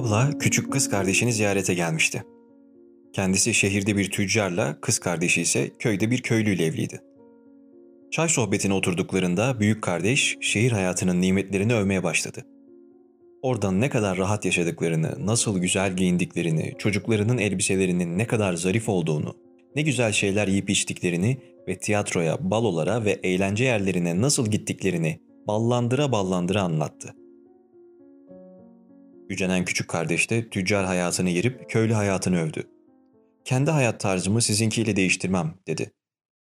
Abla küçük kız kardeşini ziyarete gelmişti. Kendisi şehirde bir tüccarla, kız kardeşi ise köyde bir köylüyle evliydi. Çay sohbetine oturduklarında büyük kardeş şehir hayatının nimetlerini övmeye başladı. Oradan ne kadar rahat yaşadıklarını, nasıl güzel giyindiklerini, çocuklarının elbiselerinin ne kadar zarif olduğunu, ne güzel şeyler yiyip içtiklerini ve tiyatroya, balolara ve eğlence yerlerine nasıl gittiklerini ballandıra ballandıra anlattı. Yücenen küçük kardeş de tüccar hayatını yerip köylü hayatını övdü. Kendi hayat tarzımı sizinkiyle değiştirmem dedi.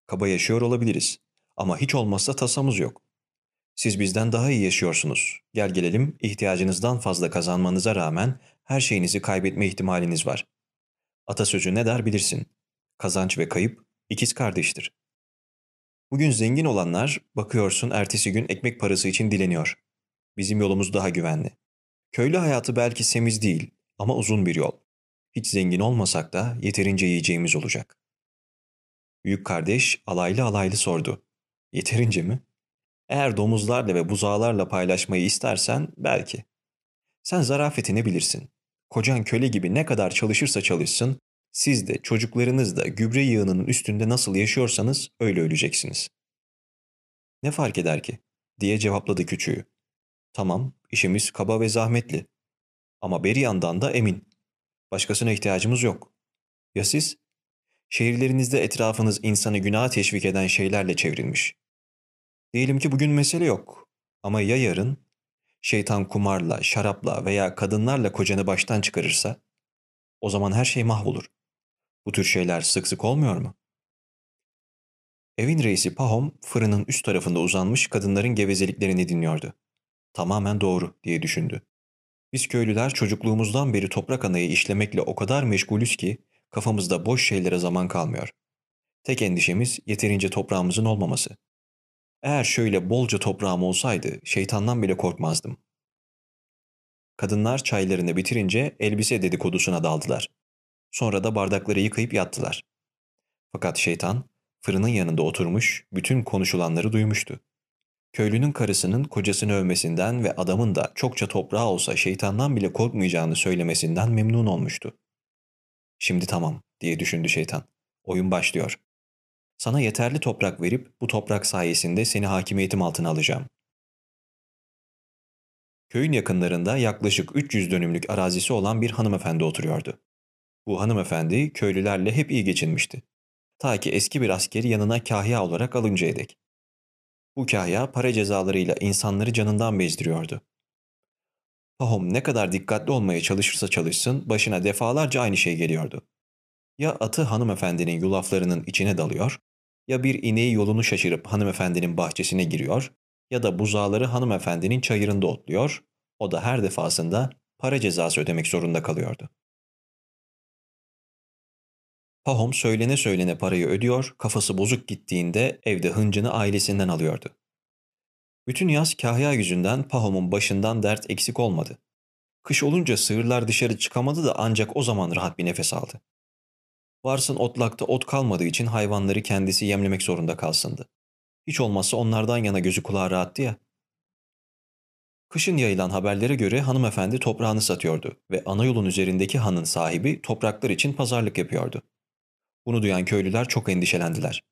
Kaba yaşıyor olabiliriz ama hiç olmazsa tasamız yok. Siz bizden daha iyi yaşıyorsunuz. Gel gelelim ihtiyacınızdan fazla kazanmanıza rağmen her şeyinizi kaybetme ihtimaliniz var. Atasözü ne der bilirsin. Kazanç ve kayıp ikiz kardeştir. Bugün zengin olanlar bakıyorsun ertesi gün ekmek parası için dileniyor. Bizim yolumuz daha güvenli. Köylü hayatı belki semiz değil ama uzun bir yol. Hiç zengin olmasak da yeterince yiyeceğimiz olacak. Büyük kardeş alaylı alaylı sordu. Yeterince mi? Eğer domuzlarla ve buzağlarla paylaşmayı istersen belki. Sen zarafetini bilirsin. Kocan köle gibi ne kadar çalışırsa çalışsın, siz de çocuklarınız da gübre yığınının üstünde nasıl yaşıyorsanız öyle öleceksiniz. Ne fark eder ki? diye cevapladı küçüğü. Tamam, işimiz kaba ve zahmetli. Ama bir yandan da emin. Başkasına ihtiyacımız yok. Ya siz? Şehirlerinizde etrafınız insanı günaha teşvik eden şeylerle çevrilmiş. Diyelim ki bugün mesele yok. Ama ya yarın? Şeytan kumarla, şarapla veya kadınlarla kocanı baştan çıkarırsa? O zaman her şey mahvolur. Bu tür şeyler sık sık olmuyor mu? Evin reisi Pahom fırının üst tarafında uzanmış kadınların gevezeliklerini dinliyordu. Tamamen doğru diye düşündü. Biz köylüler çocukluğumuzdan beri toprak anayı işlemekle o kadar meşgulüz ki kafamızda boş şeylere zaman kalmıyor. Tek endişemiz yeterince toprağımızın olmaması. Eğer şöyle bolca toprağım olsaydı şeytandan bile korkmazdım. Kadınlar çaylarını bitirince elbise dedikodusuna daldılar. Sonra da bardakları yıkayıp yattılar. Fakat şeytan fırının yanında oturmuş bütün konuşulanları duymuştu. Köylünün karısının kocasını övmesinden ve adamın da çokça toprağı olsa şeytandan bile korkmayacağını söylemesinden memnun olmuştu. Şimdi tamam diye düşündü şeytan. Oyun başlıyor. Sana yeterli toprak verip bu toprak sayesinde seni hakimiyetim altına alacağım. Köyün yakınlarında yaklaşık 300 dönümlük arazisi olan bir hanımefendi oturuyordu. Bu hanımefendi köylülerle hep iyi geçinmişti. Ta ki eski bir askeri yanına kahya olarak alıncaya dek. Bu kahya para cezalarıyla insanları canından bezdiriyordu. Pahom ne kadar dikkatli olmaya çalışırsa çalışsın başına defalarca aynı şey geliyordu. Ya atı hanımefendinin yulaflarının içine dalıyor, ya bir ineği yolunu şaşırıp hanımefendinin bahçesine giriyor ya da buzağları hanımefendinin çayırında otluyor, o da her defasında para cezası ödemek zorunda kalıyordu. Pahom söylene söylene parayı ödüyor, kafası bozuk gittiğinde evde hıncını ailesinden alıyordu. Bütün yaz kahya yüzünden Pahom'un başından dert eksik olmadı. Kış olunca sığırlar dışarı çıkamadı da ancak o zaman rahat bir nefes aldı. Varsın otlakta ot kalmadığı için hayvanları kendisi yemlemek zorunda kalsındı. Hiç olmazsa onlardan yana gözü kulağı rahattı ya. Kışın yayılan haberlere göre hanımefendi toprağını satıyordu ve ana yolun üzerindeki hanın sahibi topraklar için pazarlık yapıyordu. Bunu duyan köylüler çok endişelendiler.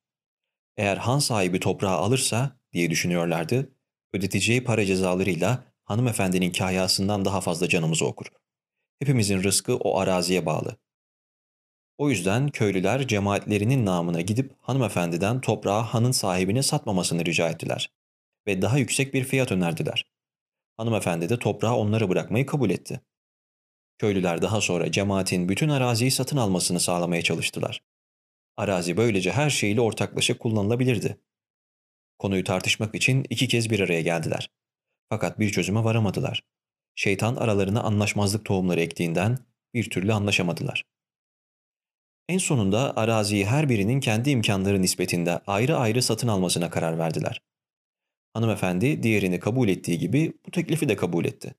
Eğer han sahibi toprağı alırsa diye düşünüyorlardı, ödeteceği para cezalarıyla hanımefendinin kahyasından daha fazla canımızı okur. Hepimizin rızkı o araziye bağlı. O yüzden köylüler cemaatlerinin namına gidip hanımefendiden toprağı hanın sahibine satmamasını rica ettiler ve daha yüksek bir fiyat önerdiler. Hanımefendi de toprağı onlara bırakmayı kabul etti. Köylüler daha sonra cemaatin bütün araziyi satın almasını sağlamaya çalıştılar. Arazi böylece her şeyiyle ortaklaşa kullanılabilirdi. Konuyu tartışmak için iki kez bir araya geldiler. Fakat bir çözüme varamadılar. Şeytan aralarına anlaşmazlık tohumları ektiğinden bir türlü anlaşamadılar. En sonunda araziyi her birinin kendi imkanları nispetinde ayrı ayrı satın almasına karar verdiler. Hanımefendi diğerini kabul ettiği gibi bu teklifi de kabul etti.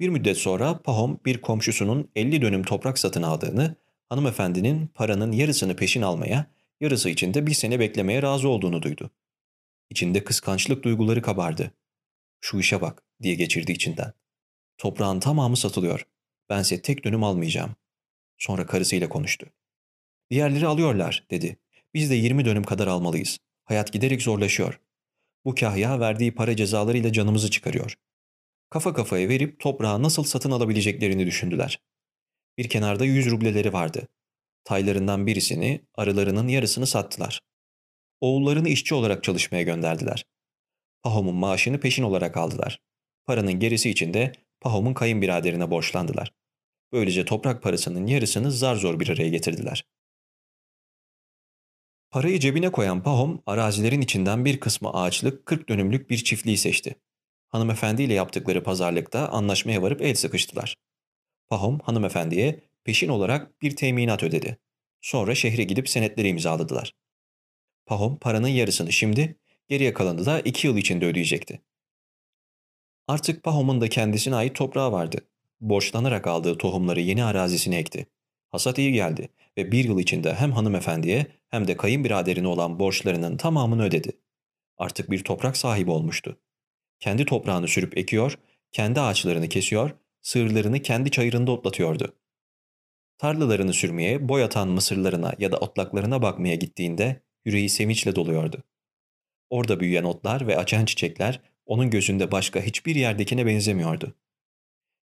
Bir müddet sonra Pahom bir komşusunun 50 dönüm toprak satın aldığını hanımefendinin paranın yarısını peşin almaya, yarısı için de bir sene beklemeye razı olduğunu duydu. İçinde kıskançlık duyguları kabardı. Şu işe bak diye geçirdi içinden. Toprağın tamamı satılıyor. Bense tek dönüm almayacağım. Sonra karısıyla konuştu. Diğerleri alıyorlar dedi. Biz de 20 dönüm kadar almalıyız. Hayat giderek zorlaşıyor. Bu kahya verdiği para cezalarıyla canımızı çıkarıyor. Kafa kafaya verip toprağı nasıl satın alabileceklerini düşündüler. Bir kenarda 100 rubleleri vardı. Taylarından birisini, arılarının yarısını sattılar. Oğullarını işçi olarak çalışmaya gönderdiler. Pahom'un maaşını peşin olarak aldılar. Paranın gerisi için de Pahom'un kayınbiraderine borçlandılar. Böylece toprak parasının yarısını zar zor bir araya getirdiler. Parayı cebine koyan Pahom, arazilerin içinden bir kısmı ağaçlık 40 dönümlük bir çiftliği seçti. Hanımefendiyle yaptıkları pazarlıkta anlaşmaya varıp el sıkıştılar. Pahom hanımefendiye peşin olarak bir teminat ödedi. Sonra şehre gidip senetleri imzaladılar. Pahom paranın yarısını şimdi, geriye kalanı da iki yıl içinde ödeyecekti. Artık Pahom'un da kendisine ait toprağı vardı. Borçlanarak aldığı tohumları yeni arazisine ekti. Hasat iyi geldi ve bir yıl içinde hem hanımefendiye hem de kayınbiraderine olan borçlarının tamamını ödedi. Artık bir toprak sahibi olmuştu. Kendi toprağını sürüp ekiyor, kendi ağaçlarını kesiyor, sığırlarını kendi çayırında otlatıyordu. Tarlalarını sürmeye, boy atan mısırlarına ya da otlaklarına bakmaya gittiğinde yüreği sevinçle doluyordu. Orada büyüyen otlar ve açan çiçekler onun gözünde başka hiçbir yerdekine benzemiyordu.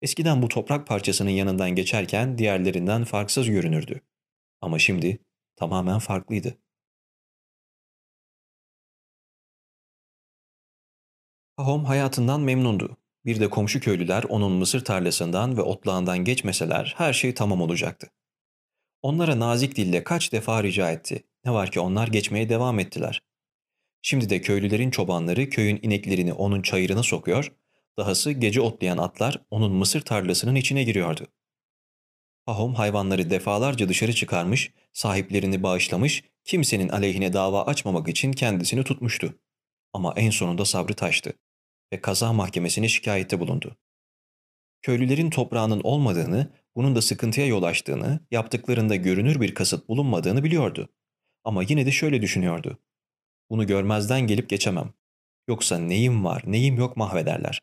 Eskiden bu toprak parçasının yanından geçerken diğerlerinden farksız görünürdü. Ama şimdi tamamen farklıydı. Pahom hayatından memnundu. Bir de komşu köylüler onun mısır tarlasından ve otlağından geçmeseler her şey tamam olacaktı. Onlara nazik dille kaç defa rica etti. Ne var ki onlar geçmeye devam ettiler. Şimdi de köylülerin çobanları köyün ineklerini onun çayırına sokuyor, dahası gece otlayan atlar onun mısır tarlasının içine giriyordu. Pahom hayvanları defalarca dışarı çıkarmış, sahiplerini bağışlamış, kimsenin aleyhine dava açmamak için kendisini tutmuştu. Ama en sonunda sabrı taştı ve kaza mahkemesine şikayette bulundu. Köylülerin toprağının olmadığını, bunun da sıkıntıya yol açtığını, yaptıklarında görünür bir kasıt bulunmadığını biliyordu. Ama yine de şöyle düşünüyordu. Bunu görmezden gelip geçemem. Yoksa neyim var, neyim yok mahvederler.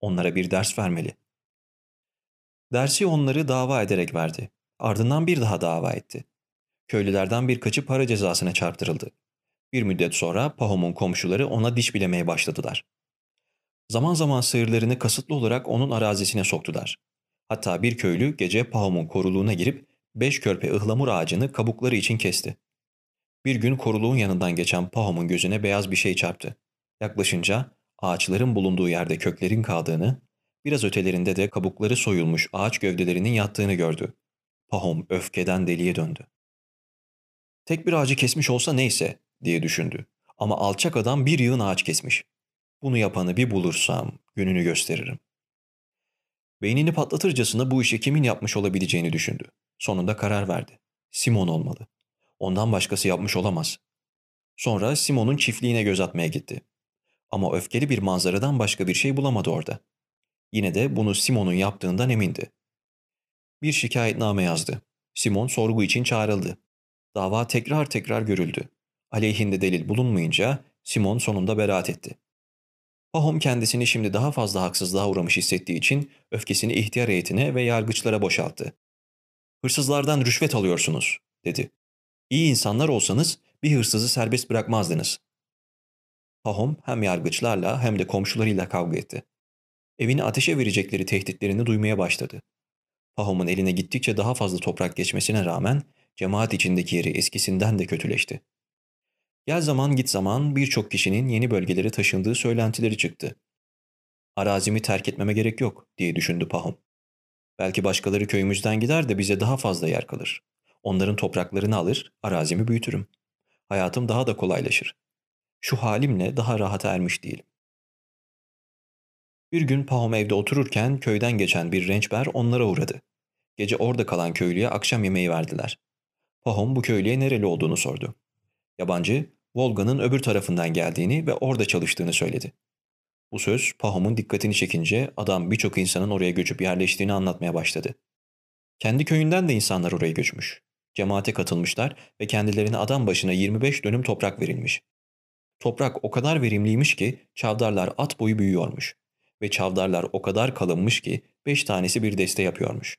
Onlara bir ders vermeli. Dersi onları dava ederek verdi. Ardından bir daha dava etti. Köylülerden birkaçı para cezasına çarptırıldı. Bir müddet sonra Pahom'un komşuları ona diş bilemeye başladılar. Zaman zaman sığırlarını kasıtlı olarak onun arazisine soktular. Hatta bir köylü gece Pahom'un koruluğuna girip beş körpe ıhlamur ağacını kabukları için kesti. Bir gün koruluğun yanından geçen Pahom'un gözüne beyaz bir şey çarptı. Yaklaşınca ağaçların bulunduğu yerde köklerin kaldığını, biraz ötelerinde de kabukları soyulmuş ağaç gövdelerinin yattığını gördü. Pahom öfkeden deliye döndü. Tek bir ağacı kesmiş olsa neyse diye düşündü. Ama alçak adam bir yığın ağaç kesmiş. Bunu yapanı bir bulursam gününü gösteririm. Beynini patlatırcasına bu işi kimin yapmış olabileceğini düşündü. Sonunda karar verdi. Simon olmalı. Ondan başkası yapmış olamaz. Sonra Simon'un çiftliğine göz atmaya gitti. Ama öfkeli bir manzaradan başka bir şey bulamadı orada. Yine de bunu Simon'un yaptığından emindi. Bir şikayetname yazdı. Simon sorgu için çağrıldı. Dava tekrar tekrar görüldü. Aleyhinde delil bulunmayınca Simon sonunda beraat etti. Pahom kendisini şimdi daha fazla haksızlığa uğramış hissettiği için öfkesini ihtiyar heyetine ve yargıçlara boşalttı. Hırsızlardan rüşvet alıyorsunuz, dedi. İyi insanlar olsanız bir hırsızı serbest bırakmazdınız. Pahom hem yargıçlarla hem de komşularıyla kavga etti. Evini ateşe verecekleri tehditlerini duymaya başladı. Pahom'un eline gittikçe daha fazla toprak geçmesine rağmen cemaat içindeki yeri eskisinden de kötüleşti. Gel zaman git zaman birçok kişinin yeni bölgelere taşındığı söylentileri çıktı. Arazimi terk etmeme gerek yok diye düşündü Pahom. Belki başkaları köyümüzden gider de bize daha fazla yer kalır. Onların topraklarını alır, arazimi büyütürüm. Hayatım daha da kolaylaşır. Şu halimle daha rahata ermiş değilim. Bir gün Pahom evde otururken köyden geçen bir rençber onlara uğradı. Gece orada kalan köylüye akşam yemeği verdiler. Pahom bu köylüye nereli olduğunu sordu. Yabancı, Volga'nın öbür tarafından geldiğini ve orada çalıştığını söyledi. Bu söz Pahom'un dikkatini çekince adam birçok insanın oraya göçüp yerleştiğini anlatmaya başladı. Kendi köyünden de insanlar oraya göçmüş. Cemaate katılmışlar ve kendilerine adam başına 25 dönüm toprak verilmiş. Toprak o kadar verimliymiş ki çavdarlar at boyu büyüyormuş ve çavdarlar o kadar kalınmış ki beş tanesi bir deste yapıyormuş.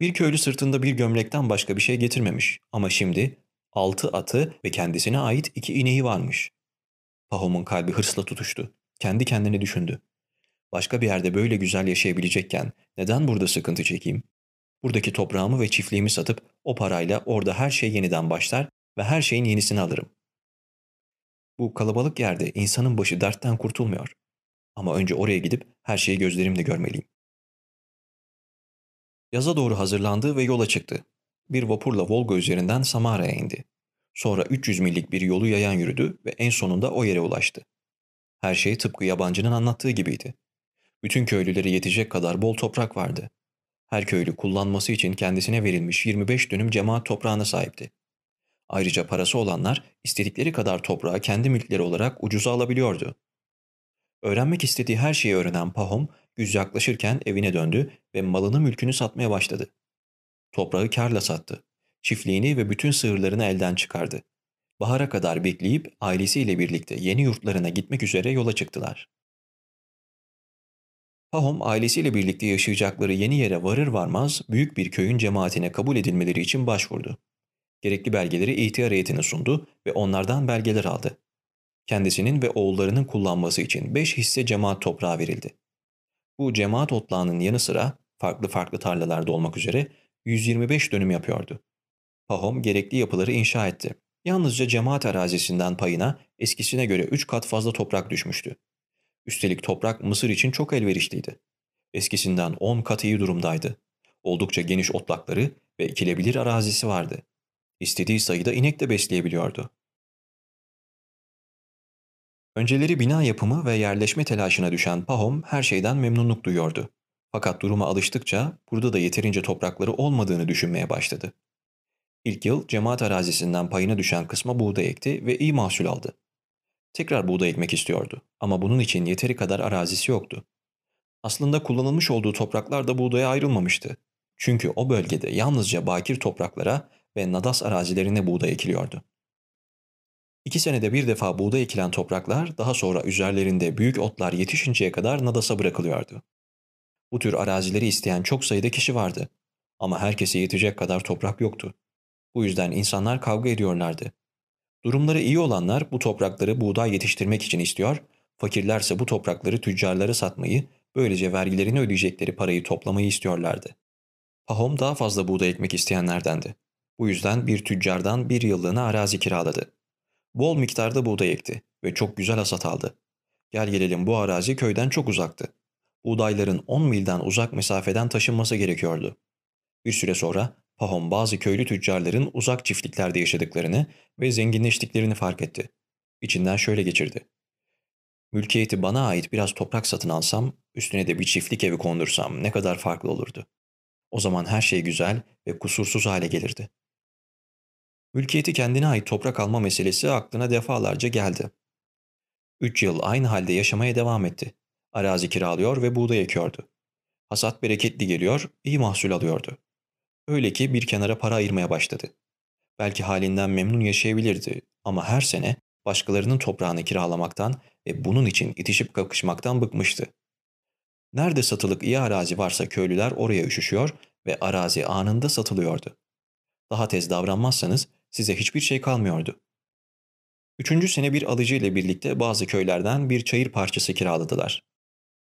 Bir köylü sırtında bir gömlekten başka bir şey getirmemiş ama şimdi altı atı ve kendisine ait iki ineği varmış. Pahom'un kalbi hırsla tutuştu. Kendi kendine düşündü. Başka bir yerde böyle güzel yaşayabilecekken neden burada sıkıntı çekeyim? Buradaki toprağımı ve çiftliğimi satıp o parayla orada her şey yeniden başlar ve her şeyin yenisini alırım. Bu kalabalık yerde insanın başı dertten kurtulmuyor. Ama önce oraya gidip her şeyi gözlerimle görmeliyim. Yaza doğru hazırlandı ve yola çıktı. Bir vapurla Volga üzerinden Samara'ya indi. Sonra 300 millik bir yolu yayan yürüdü ve en sonunda o yere ulaştı. Her şey tıpkı yabancının anlattığı gibiydi. Bütün köylülere yetecek kadar bol toprak vardı. Her köylü kullanması için kendisine verilmiş 25 dönüm cemaat toprağına sahipti. Ayrıca parası olanlar istedikleri kadar toprağı kendi mülkleri olarak ucuza alabiliyordu. Öğrenmek istediği her şeyi öğrenen Pahom, güz yaklaşırken evine döndü ve malını mülkünü satmaya başladı. Toprağı karla sattı. Çiftliğini ve bütün sığırlarını elden çıkardı. Bahara kadar bekleyip ailesiyle birlikte yeni yurtlarına gitmek üzere yola çıktılar. Pahom ailesiyle birlikte yaşayacakları yeni yere varır varmaz büyük bir köyün cemaatine kabul edilmeleri için başvurdu. Gerekli belgeleri ihtiyar heyetine sundu ve onlardan belgeler aldı. Kendisinin ve oğullarının kullanması için 5 hisse cemaat toprağı verildi. Bu cemaat otlağının yanı sıra farklı farklı tarlalarda olmak üzere 125 dönüm yapıyordu. Pahom gerekli yapıları inşa etti. Yalnızca cemaat arazisinden payına eskisine göre 3 kat fazla toprak düşmüştü. Üstelik toprak Mısır için çok elverişliydi. Eskisinden 10 kat iyi durumdaydı. Oldukça geniş otlakları ve ekilebilir arazisi vardı. İstediği sayıda inek de besleyebiliyordu. Önceleri bina yapımı ve yerleşme telaşına düşen Pahom her şeyden memnunluk duyuyordu. Fakat duruma alıştıkça burada da yeterince toprakları olmadığını düşünmeye başladı. İlk yıl cemaat arazisinden payına düşen kısma buğday ekti ve iyi mahsul aldı. Tekrar buğday ekmek istiyordu ama bunun için yeteri kadar arazisi yoktu. Aslında kullanılmış olduğu topraklar da buğdaya ayrılmamıştı. Çünkü o bölgede yalnızca bakir topraklara ve nadas arazilerine buğday ekiliyordu. İki senede bir defa buğday ekilen topraklar daha sonra üzerlerinde büyük otlar yetişinceye kadar nadasa bırakılıyordu. Bu tür arazileri isteyen çok sayıda kişi vardı. Ama herkese yetecek kadar toprak yoktu. Bu yüzden insanlar kavga ediyorlardı. Durumları iyi olanlar bu toprakları buğday yetiştirmek için istiyor, fakirlerse bu toprakları tüccarlara satmayı, böylece vergilerini ödeyecekleri parayı toplamayı istiyorlardı. Pahom daha fazla buğday ekmek isteyenlerdendi. Bu yüzden bir tüccardan bir yıllığına arazi kiraladı. Bol miktarda buğday ekti ve çok güzel hasat aldı. Gel gelelim bu arazi köyden çok uzaktı. Buğdayların 10 milden uzak mesafeden taşınması gerekiyordu. Bir süre sonra Pahom bazı köylü tüccarların uzak çiftliklerde yaşadıklarını ve zenginleştiklerini fark etti. İçinden şöyle geçirdi. Mülkiyeti bana ait biraz toprak satın alsam, üstüne de bir çiftlik evi kondursam ne kadar farklı olurdu. O zaman her şey güzel ve kusursuz hale gelirdi. Mülkiyeti kendine ait toprak alma meselesi aklına defalarca geldi. Üç yıl aynı halde yaşamaya devam etti. Arazi kiralıyor ve buğday ekiyordu. Hasat bereketli geliyor, iyi mahsul alıyordu. Öyle ki bir kenara para ayırmaya başladı. Belki halinden memnun yaşayabilirdi ama her sene başkalarının toprağını kiralamaktan ve bunun için itişip kakışmaktan bıkmıştı. Nerede satılık iyi arazi varsa köylüler oraya üşüşüyor ve arazi anında satılıyordu. Daha tez davranmazsanız size hiçbir şey kalmıyordu. Üçüncü sene bir alıcı ile birlikte bazı köylerden bir çayır parçası kiraladılar.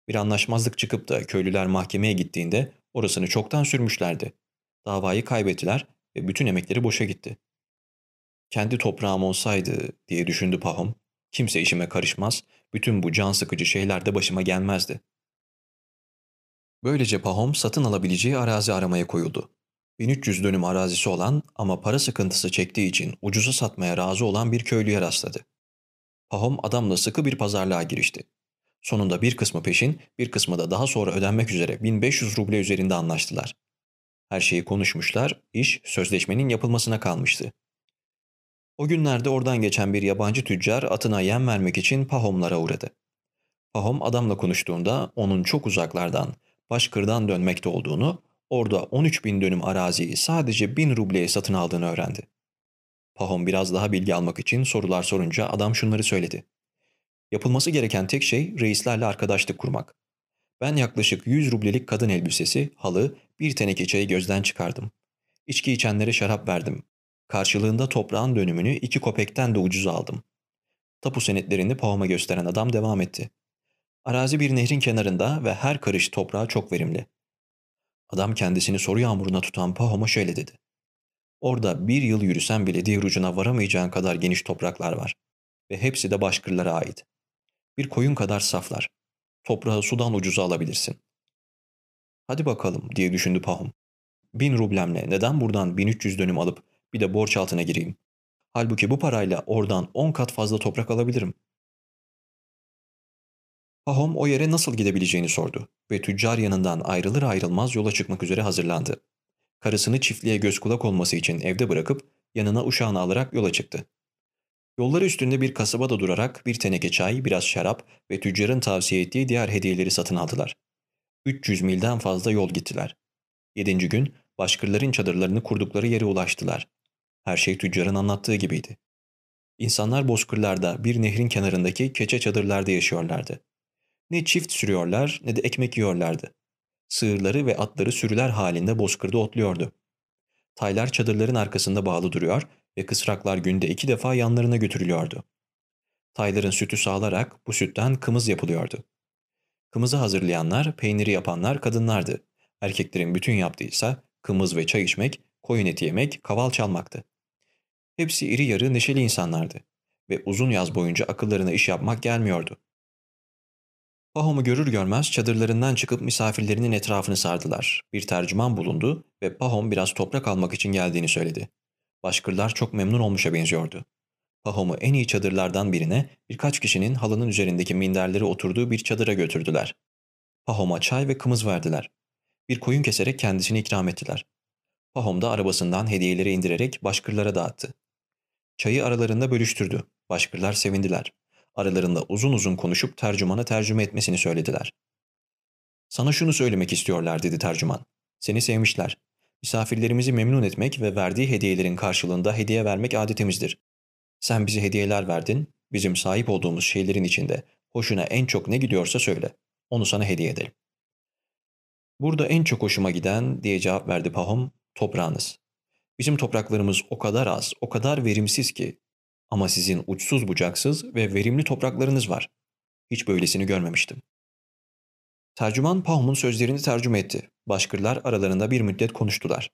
Bir anlaşmazlık çıkıp da köylüler mahkemeye gittiğinde orasını çoktan sürmüşlerdi. Davayı kaybettiler ve bütün emekleri boşa gitti. Kendi toprağım olsaydı diye düşündü Pahom. Kimse işime karışmaz, bütün bu can sıkıcı şeyler de başıma gelmezdi. Böylece Pahom satın alabileceği arazi aramaya koyuldu. 1300 dönüm arazisi olan ama para sıkıntısı çektiği için ucuza satmaya razı olan bir köylüye rastladı. Pahom adamla sıkı bir pazarlığa girişti. Sonunda bir kısmı peşin, bir kısmı da daha sonra ödenmek üzere 1500 ruble üzerinde anlaştılar. Her şeyi konuşmuşlar, iş sözleşmenin yapılmasına kalmıştı. O günlerde oradan geçen bir yabancı tüccar atına yem vermek için Pahomlara uğradı. Pahom adamla konuştuğunda onun çok uzaklardan, Başkır'dan dönmekte olduğunu, orada 13 bin dönüm araziyi sadece 1000 rubleye satın aldığını öğrendi. Pahom biraz daha bilgi almak için sorular sorunca adam şunları söyledi. Yapılması gereken tek şey reislerle arkadaşlık kurmak. Ben yaklaşık 100 rublelik kadın elbisesi, halı, bir teneke çayı gözden çıkardım. İçki içenlere şarap verdim. Karşılığında toprağın dönümünü iki kopekten de ucuz aldım. Tapu senetlerini Pahom'a gösteren adam devam etti. Arazi bir nehrin kenarında ve her karış toprağa çok verimli. Adam kendisini soru yağmuruna tutan Pahom'a şöyle dedi. Orada bir yıl yürüsen bile diğer ucuna varamayacağın kadar geniş topraklar var. Ve hepsi de başkırlara ait. Bir koyun kadar saflar. Toprağı sudan ucuza alabilirsin. Hadi bakalım diye düşündü Pahom. Bin rublemle neden buradan 1300 dönüm alıp bir de borç altına gireyim? Halbuki bu parayla oradan 10 kat fazla toprak alabilirim. Pahom o yere nasıl gidebileceğini sordu ve tüccar yanından ayrılır ayrılmaz yola çıkmak üzere hazırlandı. Karısını çiftliğe göz kulak olması için evde bırakıp yanına uşağını alarak yola çıktı. Yolları üstünde bir kasabada durarak bir teneke çay, biraz şarap ve tüccarın tavsiye ettiği diğer hediyeleri satın aldılar. 300 milden fazla yol gittiler. Yedinci gün başkırların çadırlarını kurdukları yere ulaştılar. Her şey tüccarın anlattığı gibiydi. İnsanlar bozkırlarda bir nehrin kenarındaki keçe çadırlarda yaşıyorlardı. Ne çift sürüyorlar ne de ekmek yiyorlardı. Sığırları ve atları sürüler halinde bozkırda otluyordu. Taylar çadırların arkasında bağlı duruyor ve kısraklar günde iki defa yanlarına götürülüyordu. Tayların sütü sağlarak bu sütten kımız yapılıyordu. Kımızı hazırlayanlar, peyniri yapanlar kadınlardı. Erkeklerin bütün yaptığıysa kımız ve çay içmek, koyun eti yemek, kaval çalmaktı. Hepsi iri yarı neşeli insanlardı ve uzun yaz boyunca akıllarına iş yapmak gelmiyordu. Pahom'u görür görmez çadırlarından çıkıp misafirlerinin etrafını sardılar. Bir tercüman bulundu ve Pahom biraz toprak almak için geldiğini söyledi. Başkırlar çok memnun olmuşa benziyordu. Pahom'u en iyi çadırlardan birine birkaç kişinin halının üzerindeki minderleri oturduğu bir çadıra götürdüler. Pahom'a çay ve kımız verdiler. Bir koyun keserek kendisini ikram ettiler. Pahom da arabasından hediyeleri indirerek başkırlara dağıttı. Çayı aralarında bölüştürdü. Başkırlar sevindiler. Aralarında uzun uzun konuşup tercümana tercüme etmesini söylediler. Sana şunu söylemek istiyorlar dedi tercüman. Seni sevmişler. Misafirlerimizi memnun etmek ve verdiği hediyelerin karşılığında hediye vermek adetimizdir. Sen bize hediyeler verdin, bizim sahip olduğumuz şeylerin içinde hoşuna en çok ne gidiyorsa söyle. Onu sana hediye edelim. Burada en çok hoşuma giden diye cevap verdi Pahom, toprağınız. Bizim topraklarımız o kadar az, o kadar verimsiz ki. Ama sizin uçsuz bucaksız ve verimli topraklarınız var. Hiç böylesini görmemiştim. Tercüman Pahom'un sözlerini tercüme etti. Başkırlar aralarında bir müddet konuştular.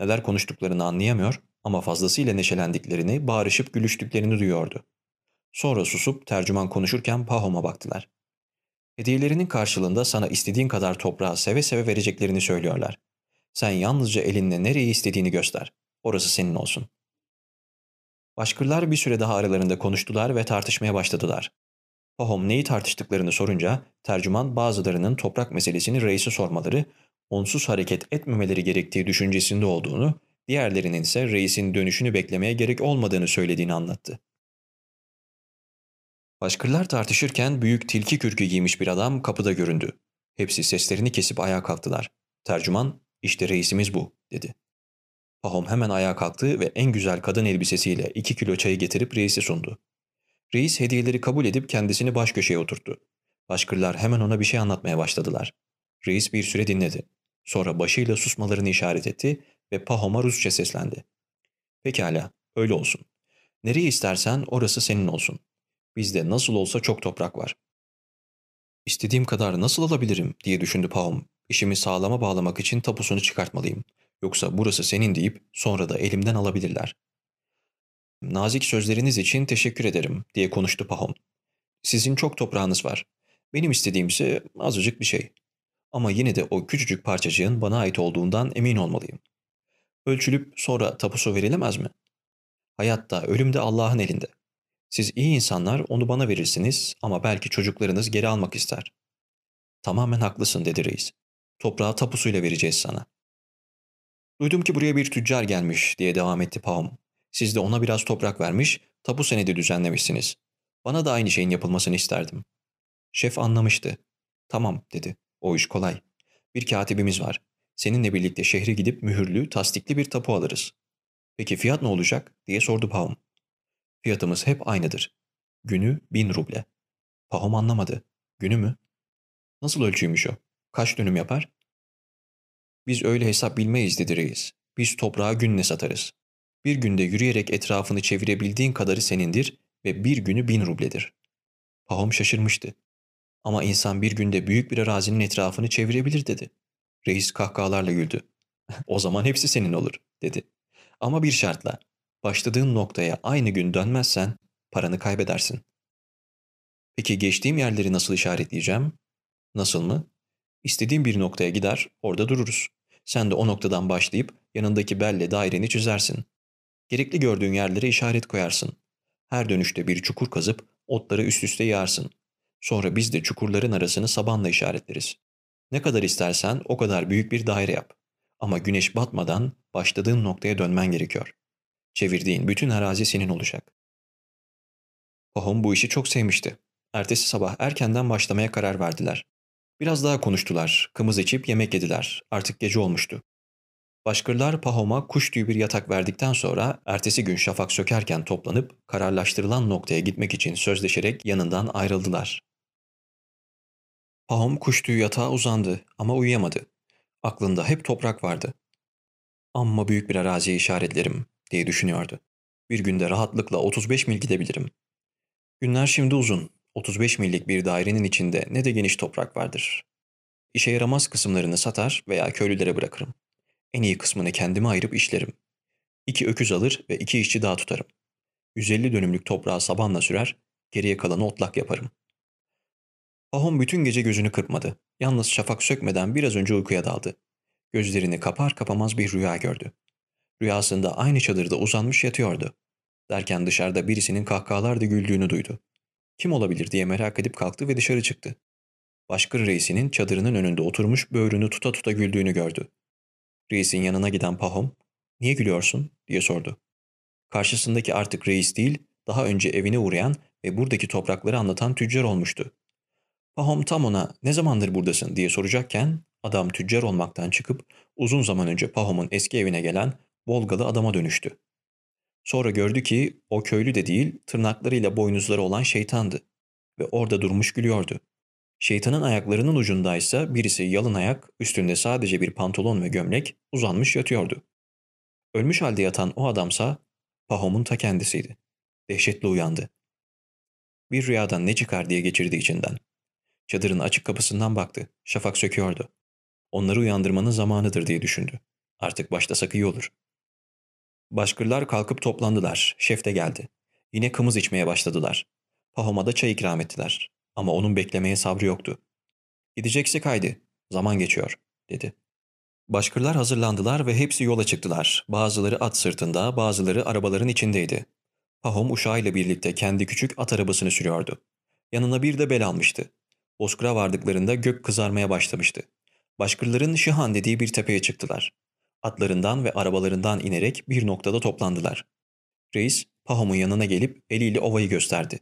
Neler konuştuklarını anlayamıyor ama fazlasıyla neşelendiklerini, bağırışıp gülüştüklerini duyuyordu. Sonra susup tercüman konuşurken Pahom'a baktılar. Hediyelerinin karşılığında sana istediğin kadar toprağı seve seve vereceklerini söylüyorlar. Sen yalnızca elinle nereyi istediğini göster. Orası senin olsun. Başkırlar bir süre daha aralarında konuştular ve tartışmaya başladılar. Pahom neyi tartıştıklarını sorunca tercüman bazılarının toprak meselesini reise sormaları, onsuz hareket etmemeleri gerektiği düşüncesinde olduğunu, diğerlerinin ise reisin dönüşünü beklemeye gerek olmadığını söylediğini anlattı. Başkırlar tartışırken büyük tilki kürkü giymiş bir adam kapıda göründü. Hepsi seslerini kesip ayağa kalktılar. Tercüman, işte reisimiz bu, dedi. Pahom hemen ayağa kalktı ve en güzel kadın elbisesiyle iki kilo çayı getirip reise sundu. Reis hediyeleri kabul edip kendisini baş köşeye oturttu. Başkırlar hemen ona bir şey anlatmaya başladılar. Reis bir süre dinledi. Sonra başıyla susmalarını işaret etti ve Pahom'a Rusça seslendi. Pekala, öyle olsun. Nereye istersen orası senin olsun. Bizde nasıl olsa çok toprak var. İstediğim kadar nasıl alabilirim diye düşündü Pahom. İşimi sağlama bağlamak için tapusunu çıkartmalıyım. Yoksa burası senin deyip sonra da elimden alabilirler. Nazik sözleriniz için teşekkür ederim diye konuştu Pahom. Sizin çok toprağınız var. Benim istediğim ise azıcık bir şey. Ama yine de o küçücük parçacığın bana ait olduğundan emin olmalıyım. Ölçülüp sonra tapusu verilemez mi? Hayatta, ölüm de Allah'ın elinde. Siz iyi insanlar onu bana verirsiniz ama belki çocuklarınız geri almak ister. Tamamen haklısın dedi reis. Toprağı tapusuyla vereceğiz sana. Duydum ki buraya bir tüccar gelmiş diye devam etti Pahom. Siz de ona biraz toprak vermiş, tapu senedi düzenlemişsiniz. Bana da aynı şeyin yapılmasını isterdim. Şef anlamıştı. Tamam dedi. O iş kolay. Bir katibimiz var. Seninle birlikte şehre gidip mühürlü, tasdikli bir tapu alırız. Peki fiyat ne olacak diye sordu Pahom. Fiyatımız hep aynıdır. Günü bin ruble. Pahom anlamadı. Günü mü? Nasıl ölçüymüş o? Kaç dönüm yapar? Biz öyle hesap bilmeyiz dedi reis. Biz toprağa günle satarız. Bir günde yürüyerek etrafını çevirebildiğin kadarı senindir ve bir günü bin rubledir. Pahom şaşırmıştı. Ama insan bir günde büyük bir arazinin etrafını çevirebilir dedi. Reis kahkahalarla güldü. o zaman hepsi senin olur dedi. Ama bir şartla. Başladığın noktaya aynı gün dönmezsen paranı kaybedersin. Peki geçtiğim yerleri nasıl işaretleyeceğim? Nasıl mı? İstediğim bir noktaya gider, orada dururuz. Sen de o noktadan başlayıp yanındaki belle daireni çizersin. Gerekli gördüğün yerlere işaret koyarsın. Her dönüşte bir çukur kazıp otları üst üste yağarsın. Sonra biz de çukurların arasını sabanla işaretleriz. Ne kadar istersen o kadar büyük bir daire yap. Ama güneş batmadan başladığın noktaya dönmen gerekiyor. Çevirdiğin bütün arazi senin olacak. Pahom bu işi çok sevmişti. Ertesi sabah erkenden başlamaya karar verdiler. Biraz daha konuştular, kımız içip yemek yediler. Artık gece olmuştu. Başkırlar Pahom'a kuş tüyü bir yatak verdikten sonra ertesi gün şafak sökerken toplanıp kararlaştırılan noktaya gitmek için sözleşerek yanından ayrıldılar. Pahom kuş tüyü yatağa uzandı ama uyuyamadı. Aklında hep toprak vardı. Amma büyük bir araziye işaretlerim diye düşünüyordu. Bir günde rahatlıkla 35 mil gidebilirim. Günler şimdi uzun. 35 millik bir dairenin içinde ne de geniş toprak vardır. İşe yaramaz kısımlarını satar veya köylülere bırakırım. En iyi kısmını kendime ayırıp işlerim. İki öküz alır ve iki işçi daha tutarım. 150 dönümlük toprağı sabanla sürer, geriye kalanı otlak yaparım. Pahom bütün gece gözünü kırpmadı. Yalnız şafak sökmeden biraz önce uykuya daldı. Gözlerini kapar kapamaz bir rüya gördü. Rüyasında aynı çadırda uzanmış yatıyordu. Derken dışarıda birisinin kahkahalarla güldüğünü duydu. Kim olabilir diye merak edip kalktı ve dışarı çıktı. Başkır reisinin çadırının önünde oturmuş böğrünü tuta tuta güldüğünü gördü. Reisin yanına giden Pahom, ''Niye gülüyorsun?'' diye sordu. Karşısındaki artık reis değil, daha önce evine uğrayan ve buradaki toprakları anlatan tüccar olmuştu. Pahom tam ona ''Ne zamandır buradasın?'' diye soracakken adam tüccar olmaktan çıkıp uzun zaman önce Pahom'un eski evine gelen Volgalı adama dönüştü. Sonra gördü ki o köylü de değil, tırnaklarıyla boynuzları olan şeytandı ve orada durmuş gülüyordu. Şeytanın ayaklarının ucundaysa birisi yalın ayak, üstünde sadece bir pantolon ve gömlek uzanmış yatıyordu. Ölmüş halde yatan o adamsa Pahom'un ta kendisiydi. Dehşetle uyandı. Bir rüyadan ne çıkar diye geçirdi içinden. Çadırın açık kapısından baktı. Şafak söküyordu. Onları uyandırmanın zamanıdır diye düşündü. Artık başlasak iyi olur. Başkırlar kalkıp toplandılar. Şef de geldi. Yine kımız içmeye başladılar. Pahom'a da çay ikram ettiler. Ama onun beklemeye sabrı yoktu. Gideceksek haydi. Zaman geçiyor, dedi. Başkırlar hazırlandılar ve hepsi yola çıktılar. Bazıları at sırtında, bazıları arabaların içindeydi. Pahom uşağıyla birlikte kendi küçük at arabasını sürüyordu. Yanına bir de bel almıştı. Bozkır'a vardıklarında gök kızarmaya başlamıştı. Başkırların Şihan dediği bir tepeye çıktılar. Atlarından ve arabalarından inerek bir noktada toplandılar. Reis, Pahom'un yanına gelip eliyle ovayı gösterdi.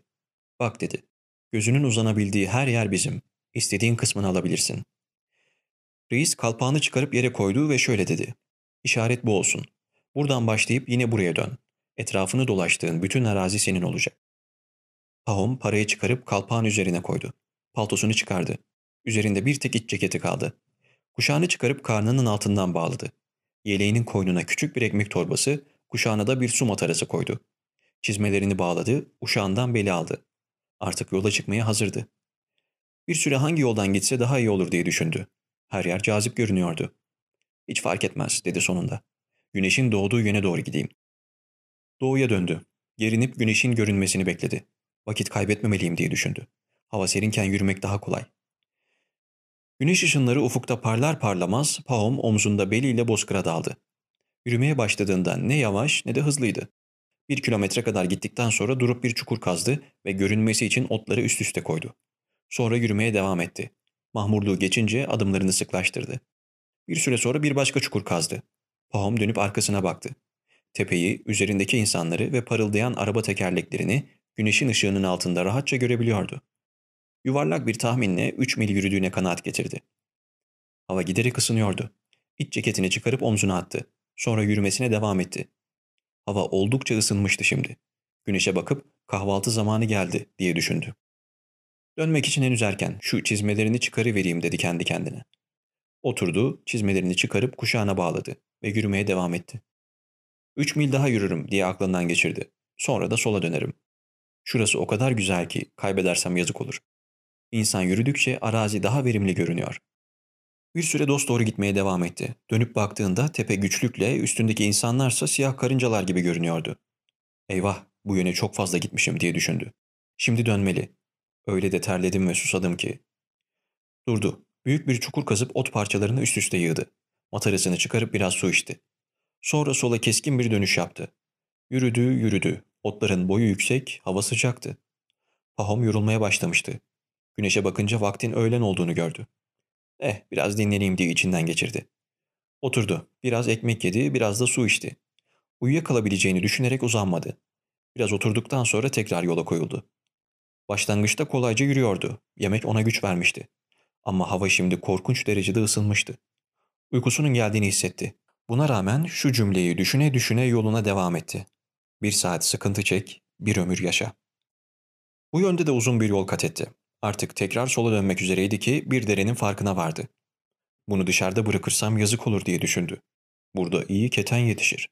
Bak dedi, gözünün uzanabildiği her yer bizim. İstediğin kısmını alabilirsin. Reis kalpağını çıkarıp yere koydu ve şöyle dedi. İşaret bu olsun. Buradan başlayıp yine buraya dön. Etrafını dolaştığın bütün arazi senin olacak. Pahom parayı çıkarıp kalpağın üzerine koydu. Paltosunu çıkardı. Üzerinde bir tek iç ceketi kaldı. Kuşağını çıkarıp karnının altından bağladı. Yeleğinin koynuna küçük bir ekmek torbası, kuşağına da bir su matarası koydu. Çizmelerini bağladı, uşağından beli aldı. Artık yola çıkmaya hazırdı. Bir süre hangi yoldan gitse daha iyi olur diye düşündü. Her yer cazip görünüyordu. Hiç fark etmez dedi sonunda. Güneşin doğduğu yöne doğru gideyim. Doğuya döndü. Gerinip güneşin görünmesini bekledi. Vakit kaybetmemeliyim diye düşündü. Hava serinken yürümek daha kolay. Güneş ışınları ufukta parlar parlamaz Pahom omzunda beliyle bozkıra daldı. Yürümeye başladığında ne yavaş ne de hızlıydı. Bir kilometre kadar gittikten sonra durup bir çukur kazdı ve görünmesi için otları üst üste koydu. Sonra yürümeye devam etti. Mahmurluğu geçince adımlarını sıklaştırdı. Bir süre sonra bir başka çukur kazdı. Pahom dönüp arkasına baktı. Tepeyi, üzerindeki insanları ve parıldayan araba tekerleklerini güneşin ışığının altında rahatça görebiliyordu. Yuvarlak bir tahminle 3 mil yürüdüğüne kanaat getirdi. Hava giderek ısınıyordu. İç ceketini çıkarıp omzuna attı. Sonra yürümesine devam etti. Hava oldukça ısınmıştı şimdi. Güneşe bakıp kahvaltı zamanı geldi diye düşündü. Dönmek için henüz erken. Şu çizmelerini çıkarıvereyim dedi kendi kendine. Oturdu, çizmelerini çıkarıp kuşağına bağladı ve yürümeye devam etti. Üç mil daha yürürüm diye aklından geçirdi. Sonra da sola dönerim. Şurası o kadar güzel ki kaybedersem yazık olur. İnsan yürüdükçe arazi daha verimli görünüyor. Bir süre dost doğru gitmeye devam etti. Dönüp baktığında tepe güçlükle üstündeki insanlarsa siyah karıncalar gibi görünüyordu. Eyvah bu yöne çok fazla gitmişim diye düşündü. Şimdi dönmeli. Öyle de terledim ve susadım ki. Durdu. Büyük bir çukur kazıp ot parçalarını üst üste yığdı. Matarasını çıkarıp biraz su içti. Sonra sola keskin bir dönüş yaptı. Yürüdü, yürüdü. Otların boyu yüksek, hava sıcaktı. Pahom yorulmaya başlamıştı. Güneşe bakınca vaktin öğlen olduğunu gördü. Eh, biraz dinleneyim diye içinden geçirdi. Oturdu. Biraz ekmek yedi, biraz da su içti. Uyuyakalabileceğini düşünerek uzanmadı. Biraz oturduktan sonra tekrar yola koyuldu. Başlangıçta kolayca yürüyordu. Yemek ona güç vermişti. Ama hava şimdi korkunç derecede ısınmıştı. Uykusunun geldiğini hissetti. Buna rağmen şu cümleyi düşüne düşüne yoluna devam etti. Bir saat sıkıntı çek, bir ömür yaşa. Bu yönde de uzun bir yol kat etti. Artık tekrar sola dönmek üzereydi ki bir derenin farkına vardı. Bunu dışarıda bırakırsam yazık olur diye düşündü. Burada iyi keten yetişir.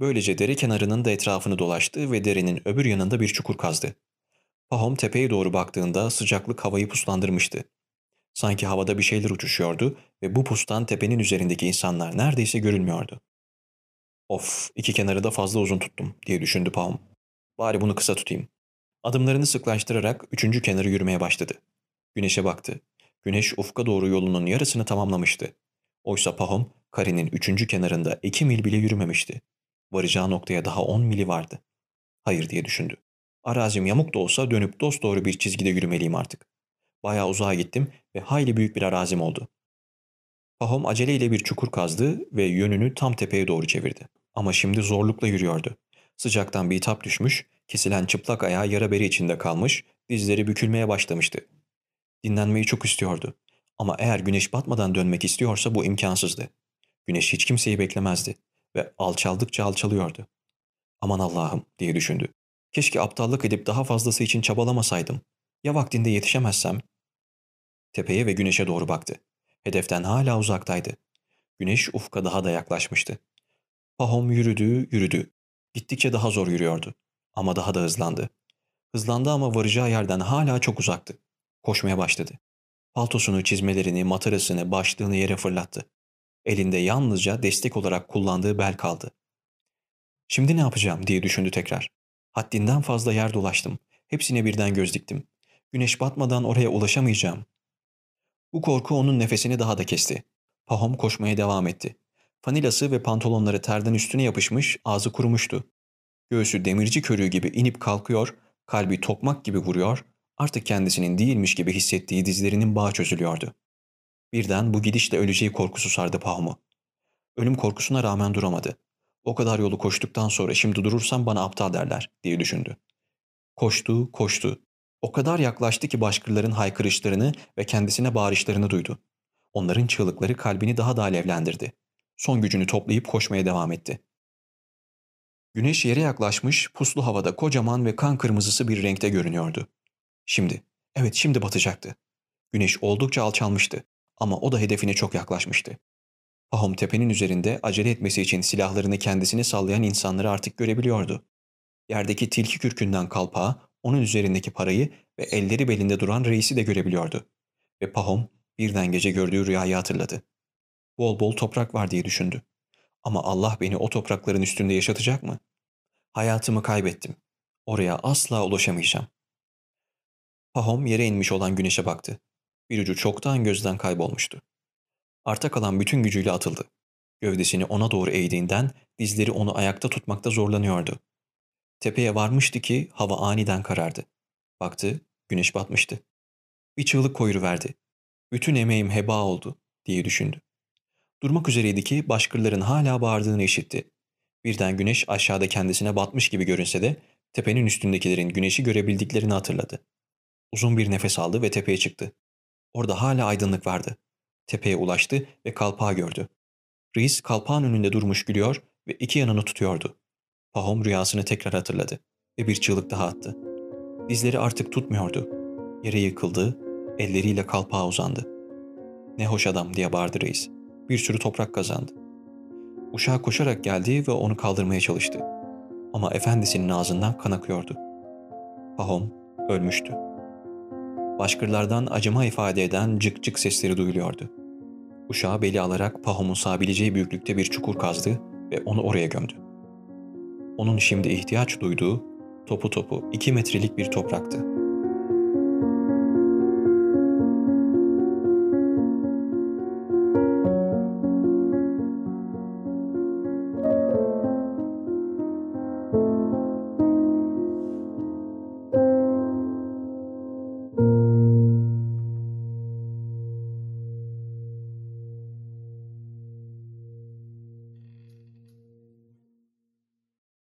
Böylece dere kenarının da etrafını dolaştı ve derenin öbür yanında bir çukur kazdı. Pahom tepeye doğru baktığında sıcaklık havayı puslandırmıştı. Sanki havada bir şeyler uçuşuyordu ve bu pustan tepenin üzerindeki insanlar neredeyse görülmüyordu. Of, iki kenarı da fazla uzun tuttum diye düşündü Pahom. Bari bunu kısa tutayım. Adımlarını sıklaştırarak üçüncü kenarı yürümeye başladı. Güneşe baktı. Güneş ufka doğru yolunun yarısını tamamlamıştı. Oysa Pahom, karenin üçüncü kenarında iki mil bile yürümemişti. Varacağı noktaya daha on mili vardı. Hayır diye düşündü. Arazim yamuk da olsa dönüp dosdoğru bir çizgide yürümeliyim artık. Bayağı uzağa gittim ve hayli büyük bir arazim oldu. Pahom aceleyle bir çukur kazdı ve yönünü tam tepeye doğru çevirdi. Ama şimdi zorlukla yürüyordu. Sıcaktan bir tap düşmüş, kesilen çıplak ayağı yara beri içinde kalmış, dizleri bükülmeye başlamıştı. Dinlenmeyi çok istiyordu. Ama eğer güneş batmadan dönmek istiyorsa bu imkansızdı. Güneş hiç kimseyi beklemezdi ve alçaldıkça alçalıyordu. Aman Allah'ım diye düşündü. Keşke aptallık edip daha fazlası için çabalamasaydım. Ya vaktinde yetişemezsem? Tepeye ve güneşe doğru baktı. Hedeften hala uzaktaydı. Güneş ufka daha da yaklaşmıştı. Pahom yürüdü, yürüdü. Gittikçe daha zor yürüyordu. Ama daha da hızlandı. Hızlandı ama varacağı yerden hala çok uzaktı. Koşmaya başladı. Paltosunu, çizmelerini, matarasını, başlığını yere fırlattı. Elinde yalnızca destek olarak kullandığı bel kaldı. Şimdi ne yapacağım diye düşündü tekrar. Haddinden fazla yer dolaştım. Hepsine birden göz diktim. Güneş batmadan oraya ulaşamayacağım. Bu korku onun nefesini daha da kesti. Pahom koşmaya devam etti. Fanilası ve pantolonları terden üstüne yapışmış, ağzı kurumuştu. Göğsü demirci körüğü gibi inip kalkıyor, kalbi tokmak gibi vuruyor, artık kendisinin değilmiş gibi hissettiği dizlerinin bağı çözülüyordu. Birden bu gidişle öleceği korkusu sardı Pahom'u. Ölüm korkusuna rağmen duramadı. O kadar yolu koştuktan sonra şimdi durursam bana aptal derler diye düşündü. Koştu, koştu. O kadar yaklaştı ki başkırların haykırışlarını ve kendisine bağırışlarını duydu. Onların çığlıkları kalbini daha da alevlendirdi. Son gücünü toplayıp koşmaya devam etti. Güneş yere yaklaşmış, puslu havada kocaman ve kan kırmızısı bir renkte görünüyordu. Şimdi, evet şimdi batacaktı. Güneş oldukça alçalmıştı ama o da hedefine çok yaklaşmıştı. Pahom tepenin üzerinde acele etmesi için silahlarını kendisine sallayan insanları artık görebiliyordu. Yerdeki tilki kürkünden kalpağı, onun üzerindeki parayı ve elleri belinde duran reisi de görebiliyordu. Ve Pahom birden gece gördüğü rüyayı hatırladı. Bol bol toprak var diye düşündü. Ama Allah beni o toprakların üstünde yaşatacak mı? Hayatımı kaybettim. Oraya asla ulaşamayacağım. Pahom yere inmiş olan güneşe baktı. Bir ucu çoktan gözden kaybolmuştu. Arta kalan bütün gücüyle atıldı. Gövdesini ona doğru eğdiğinden dizleri onu ayakta tutmakta zorlanıyordu. Tepeye varmıştı ki hava aniden karardı. Baktı, güneş batmıştı. Bir çığlık koyuverdi. Bütün emeğim heba oldu diye düşündü. Durmak üzereydi ki başkırların hala bağırdığını işitti. Birden güneş aşağıda kendisine batmış gibi görünse de tepenin üstündekilerin güneşi görebildiklerini hatırladı. Uzun bir nefes aldı ve tepeye çıktı. Orada hala aydınlık vardı. Tepeye ulaştı ve kalpağı gördü. Reis kalpağın önünde durmuş gülüyor ve iki yanını tutuyordu. Pahom rüyasını tekrar hatırladı ve bir çığlık daha attı. Dizleri artık tutmuyordu. Yere yıkıldı, elleriyle kalpağa uzandı. Ne hoş adam diye bağırdı reis. Bir sürü toprak kazandı. Uşağı koşarak geldi ve onu kaldırmaya çalıştı. Ama efendisinin ağzından kan akıyordu. Pahom ölmüştü. Başkırlardan acıma ifade eden cık cık sesleri duyuluyordu. Uşağı beli alarak Pahom'un sığabileceği büyüklükte bir çukur kazdı ve onu oraya gömdü. Onun şimdi ihtiyaç duyduğu topu topu iki metrelik bir topraktı.